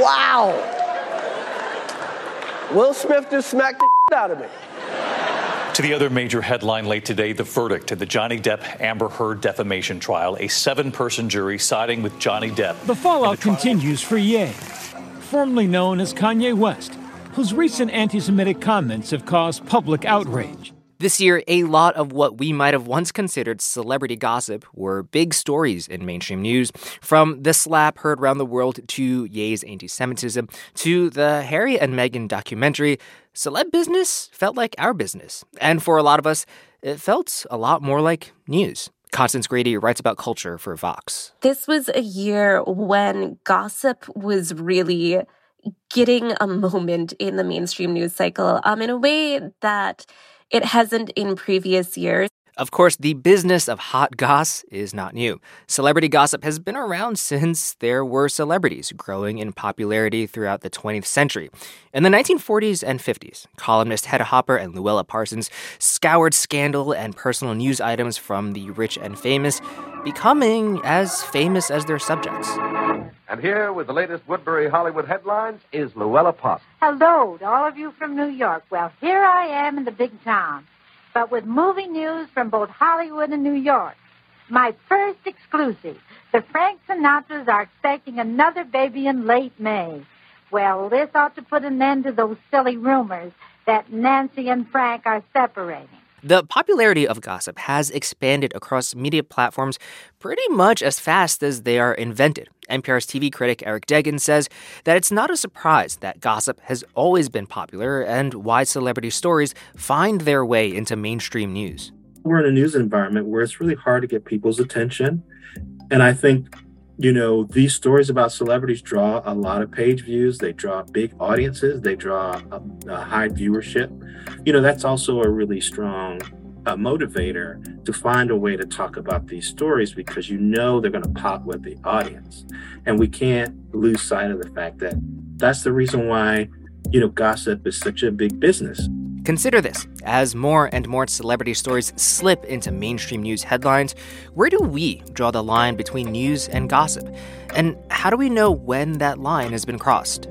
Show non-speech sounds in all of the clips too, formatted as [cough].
Wow. Will Smith just smacked the shit out of me. To the other major headline late today, the verdict in the Johnny Depp Amber Heard defamation trial. A seven person jury siding with Johnny Depp. The fallout the continues for Ye, formerly known as Kanye West, whose recent anti Semitic comments have caused public outrage. This year, a lot of what we might have once considered celebrity gossip were big stories in mainstream news. From the slap heard around the world to Ye's anti Semitism to the Harry and Meghan documentary, celeb business felt like our business. And for a lot of us, it felt a lot more like news. Constance Grady writes about culture for Vox. This was a year when gossip was really getting a moment in the mainstream news cycle um, in a way that it hasn't in previous years. Of course, the business of hot goss is not new. Celebrity gossip has been around since there were celebrities, growing in popularity throughout the 20th century. In the 1940s and 50s, columnist Hedda Hopper and Louella Parsons scoured scandal and personal news items from the rich and famous, becoming as famous as their subjects. And here with the latest Woodbury Hollywood headlines is Louella Parsons. Hello to all of you from New York. Well, here I am in the big town, but with movie news from both Hollywood and New York. My first exclusive. The Frank Sinatras are expecting another baby in late May. Well, this ought to put an end to those silly rumors that Nancy and Frank are separating. The popularity of gossip has expanded across media platforms pretty much as fast as they are invented. NPR's TV critic Eric Deggans says that it's not a surprise that gossip has always been popular and why celebrity stories find their way into mainstream news. We're in a news environment where it's really hard to get people's attention. And I think you know, these stories about celebrities draw a lot of page views. They draw big audiences. They draw a, a high viewership. You know, that's also a really strong uh, motivator to find a way to talk about these stories because you know they're going to pop with the audience. And we can't lose sight of the fact that that's the reason why, you know, gossip is such a big business. Consider this as more and more celebrity stories slip into mainstream news headlines, where do we draw the line between news and gossip? And how do we know when that line has been crossed?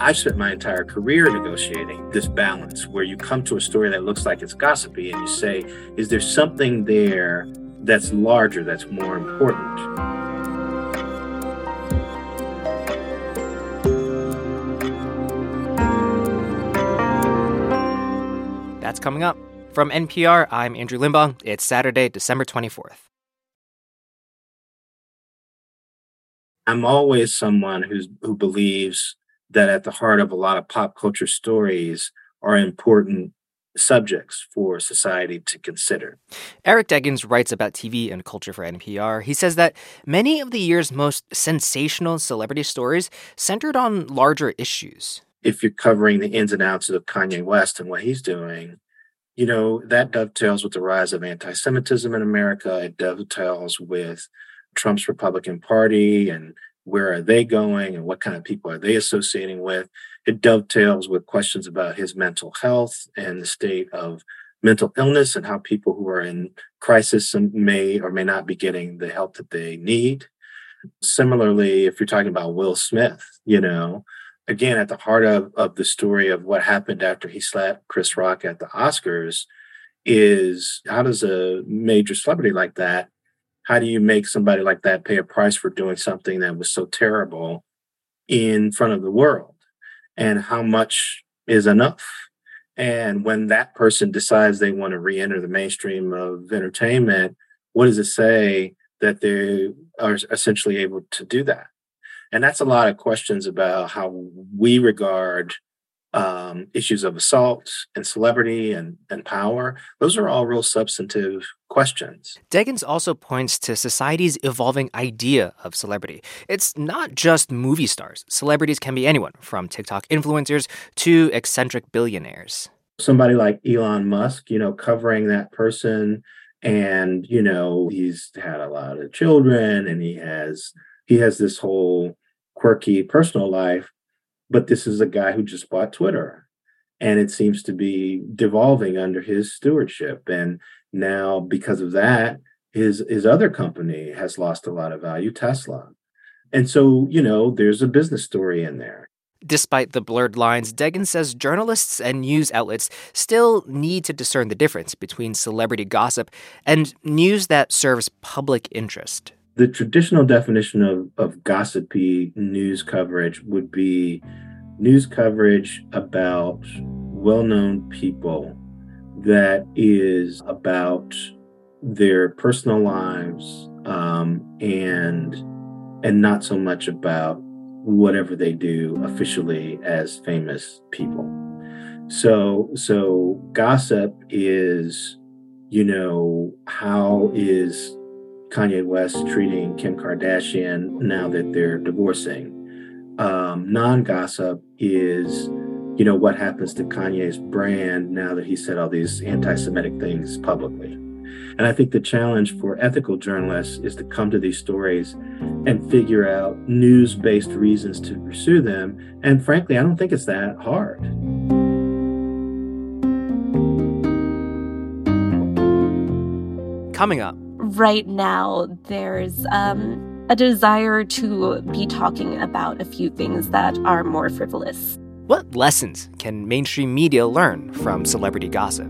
I've spent my entire career negotiating this balance where you come to a story that looks like it's gossipy and you say, is there something there that's larger, that's more important? That's coming up. From NPR, I'm Andrew Limbong. It's Saturday, December 24th. I'm always someone who's who believes that at the heart of a lot of pop culture stories are important subjects for society to consider. Eric Deggans writes about TV and culture for NPR. He says that many of the year's most sensational celebrity stories centered on larger issues if you're covering the ins and outs of Kanye West and what he's doing, you know, that dovetails with the rise of anti Semitism in America. It dovetails with Trump's Republican Party and where are they going and what kind of people are they associating with. It dovetails with questions about his mental health and the state of mental illness and how people who are in crisis may or may not be getting the help that they need. Similarly, if you're talking about Will Smith, you know, again at the heart of, of the story of what happened after he slapped Chris Rock at the Oscars is how does a major celebrity like that how do you make somebody like that pay a price for doing something that was so terrible in front of the world? And how much is enough? And when that person decides they want to re-enter the mainstream of entertainment what does it say that they are essentially able to do that? And that's a lot of questions about how we regard um, issues of assault and celebrity and, and power. Those are all real substantive questions. Deggans also points to society's evolving idea of celebrity. It's not just movie stars. Celebrities can be anyone, from TikTok influencers to eccentric billionaires. Somebody like Elon Musk, you know, covering that person and, you know, he's had a lot of children and he has he has this whole quirky personal life, but this is a guy who just bought Twitter. And it seems to be devolving under his stewardship. And now, because of that, his his other company has lost a lot of value, Tesla. And so, you know, there's a business story in there. Despite the blurred lines, Deggans says journalists and news outlets still need to discern the difference between celebrity gossip and news that serves public interest. The traditional definition of, of gossipy news coverage would be news coverage about well known people that is about their personal lives um, and and not so much about whatever they do officially as famous people. So so gossip is you know how is Kanye West treating Kim Kardashian now that they're divorcing? Um, non gossip is you know, what happens to Kanye's brand now that he said all these anti Semitic things publicly. And I think the challenge for ethical journalists is to come to these stories and figure out news based reasons to pursue them. And frankly, I don't think it's that hard. Coming up. Right now, there's um, a desire to be talking about a few things that are more frivolous. What lessons can mainstream media learn from celebrity gossip?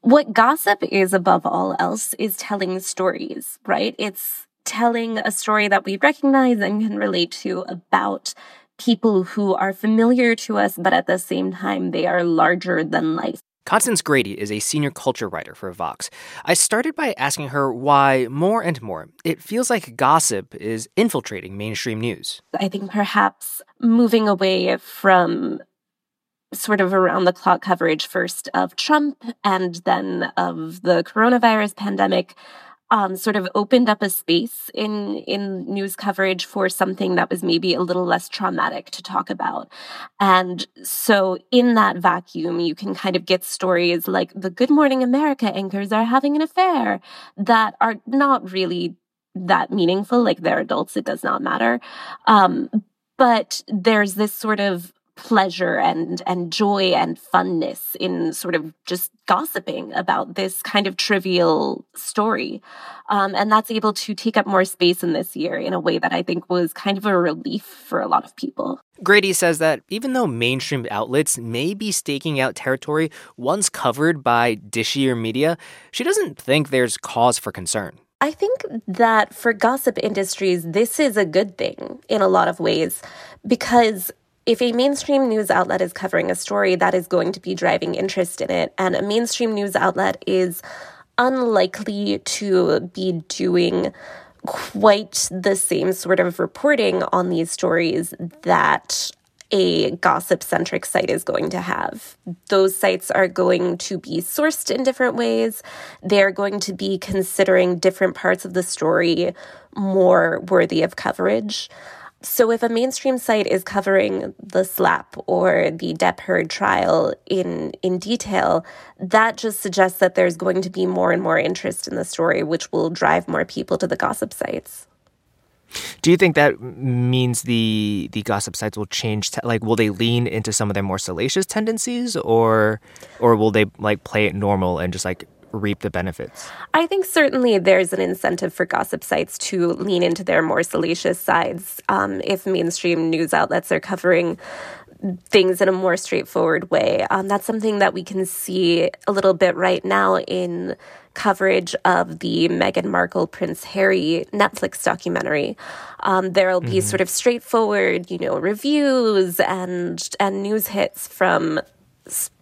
What gossip is above all else is telling stories, right? It's telling a story that we recognize and can relate to about people who are familiar to us, but at the same time, they are larger than life. Constance Grady is a senior culture writer for Vox. I started by asking her why, more and more, it feels like gossip is infiltrating mainstream news. I think perhaps moving away from sort of around the clock coverage first of Trump and then of the coronavirus pandemic um, sort of opened up a space in in news coverage for something that was maybe a little less traumatic to talk about. And so in that vacuum, you can kind of get stories like the Good Morning America anchors are having an affair that are not really that meaningful. Like they're adults, it does not matter. Um, but there's this sort of pleasure and and joy and funness in sort of just gossiping about this kind of trivial story. Um, and that's able to take up more space in this year in a way that i think was kind of a relief for a lot of people. Grady says that even though mainstream outlets may be staking out territory once covered by dishier media she doesn't think there's cause for concern. I think that for gossip industries, this is a good thing in a lot of ways because if a mainstream news outlet is covering a story, that is going to be driving interest in it. And a mainstream news outlet is unlikely to be doing quite the same sort of reporting on these stories that a gossip centric site is going to have. Those sites are going to be sourced in different ways. They're going to be considering different parts of the story more worthy of coverage. So, if a mainstream site is covering the slap or the Depp Heard trial in, in detail, that just suggests that there's going to be more and more interest in the story, which will drive more people to the gossip sites. Do you think that means the the gossip sites will change? like, will they lean into some of their more salacious tendencies, or or will they like play it normal and just like reap the benefits? I think certainly there's an incentive for gossip sites to lean into their more salacious sides. Um, if mainstream news outlets are covering things in a more straightforward way, um, that's something that we can see a little bit right now in coverage of the Meghan Markle Prince Harry Netflix documentary. Um, there'll be mm-hmm. sort of straightforward, you know, reviews and and news hits from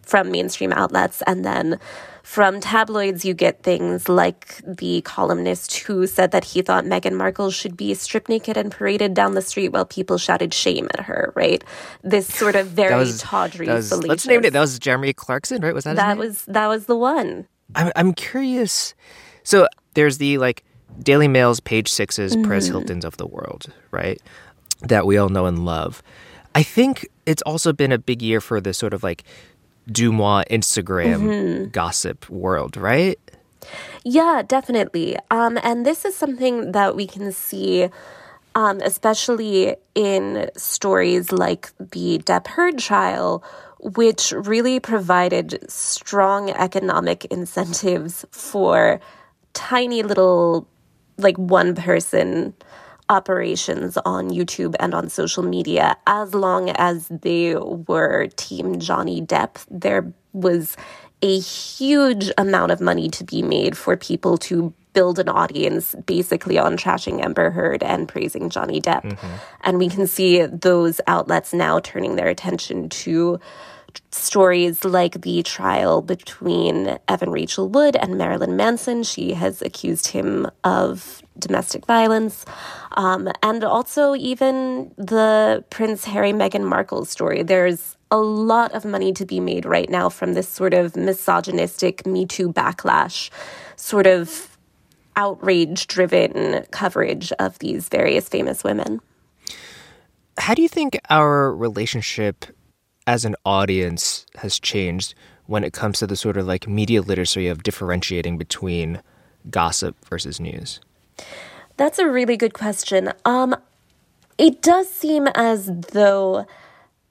from mainstream outlets, and then from tabloids, you get things like the columnist who said that he thought Meghan Markle should be stripped naked and paraded down the street while people shouted shame at her, right? This sort of [sighs] very was, tawdry was, Let's name it. That was Jeremy Clarkson, right? Was that That was that was the one. I'm I'm curious. So there's the like Daily Mail's page sixes, mm-hmm. Perez Hilton's of the world, right? That we all know and love. I think it's also been a big year for the sort of like DeuxMoi Instagram mm-hmm. gossip world, right? Yeah, definitely. Um, and this is something that we can see, um, especially in stories like the Depp Heard trial, which really provided strong economic incentives for tiny little, like one person operations on YouTube and on social media. As long as they were Team Johnny Depp, there was a huge amount of money to be made for people to build an audience basically on trashing Amber Heard and praising Johnny Depp. Mm-hmm. And we can see those outlets now turning their attention to stories like the trial between Evan Rachel Wood and Marilyn Manson. She has accused him of domestic violence. Um, and also, even the Prince Harry Meghan Markle story. There's a lot of money to be made right now from this sort of misogynistic Me Too backlash, sort of outrage driven coverage of these various famous women. How do you think our relationship as an audience has changed when it comes to the sort of like media literacy of differentiating between gossip versus news? That's a really good question. Um, it does seem as though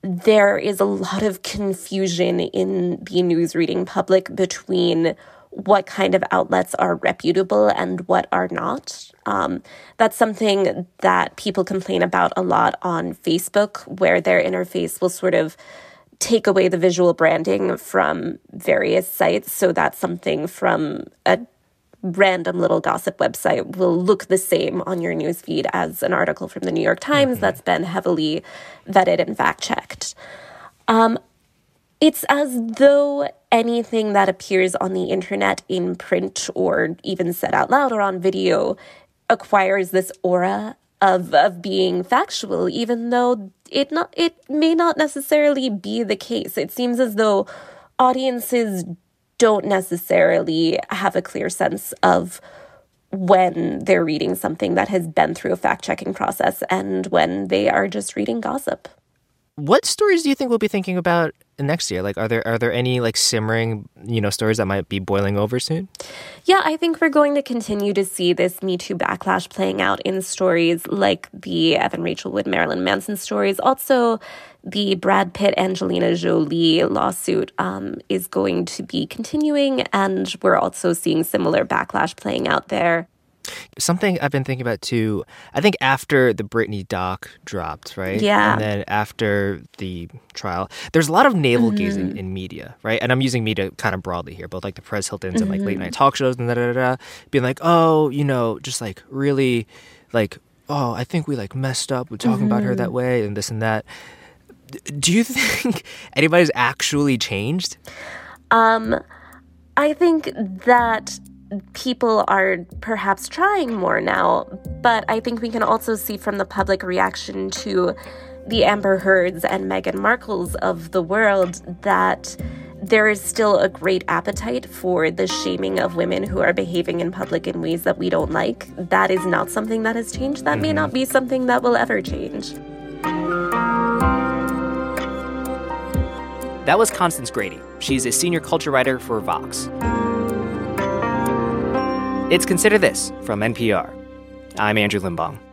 there is a lot of confusion in the news reading public between what kind of outlets are reputable and what are not. Um, that's something that people complain about a lot on Facebook, where their interface will sort of take away the visual branding from various sites. So that something from a random little gossip website will look the same on your newsfeed as an article from the New York Times mm-hmm. that's been heavily vetted and fact checked. Um, it's as though anything that appears on the internet in print or even said out loud or on video acquires this aura of of being factual, even though it not it may not necessarily be the case. It seems as though audiences don't necessarily have a clear sense of when they're reading something that has been through a fact checking process and when they are just reading gossip. What stories do you think we'll be thinking about next year? Like, are there are there any like simmering you know stories that might be boiling over soon? Yeah, I think we're going to continue to see this Me Too backlash playing out in stories like the Evan Rachel Wood Marilyn Manson stories. Also, the Brad Pitt Angelina Jolie lawsuit um, is going to be continuing, and we're also seeing similar backlash playing out there. Something I've been thinking about too. I think after the Britney doc dropped, right? Yeah. And then after the trial, there's a lot of navel mm-hmm. gazing mm-hmm. in media, right? And I'm using media kind of broadly here, both like the Perez Hiltons mm-hmm. and like late mm-hmm. night talk shows and da da da, being like, oh, you know, just like really, like, oh, I think we like messed up with talking mm-hmm. about her that mm-hmm. way and this and that. Do you think [laughs] anybody's actually changed? Um, I think that people are perhaps trying more now, but I think we can also see from the public reaction to the Amber Heards and Meghan Markles of the world that there is still a great appetite for the shaming of women who are behaving in public in ways that we don't like. That is not something that has changed. That may mm-hmm. not be something that will ever change. That was Constance Grady. She's a senior culture writer for Vox. It's Consider This from NPR. I'm Andrew Limbong.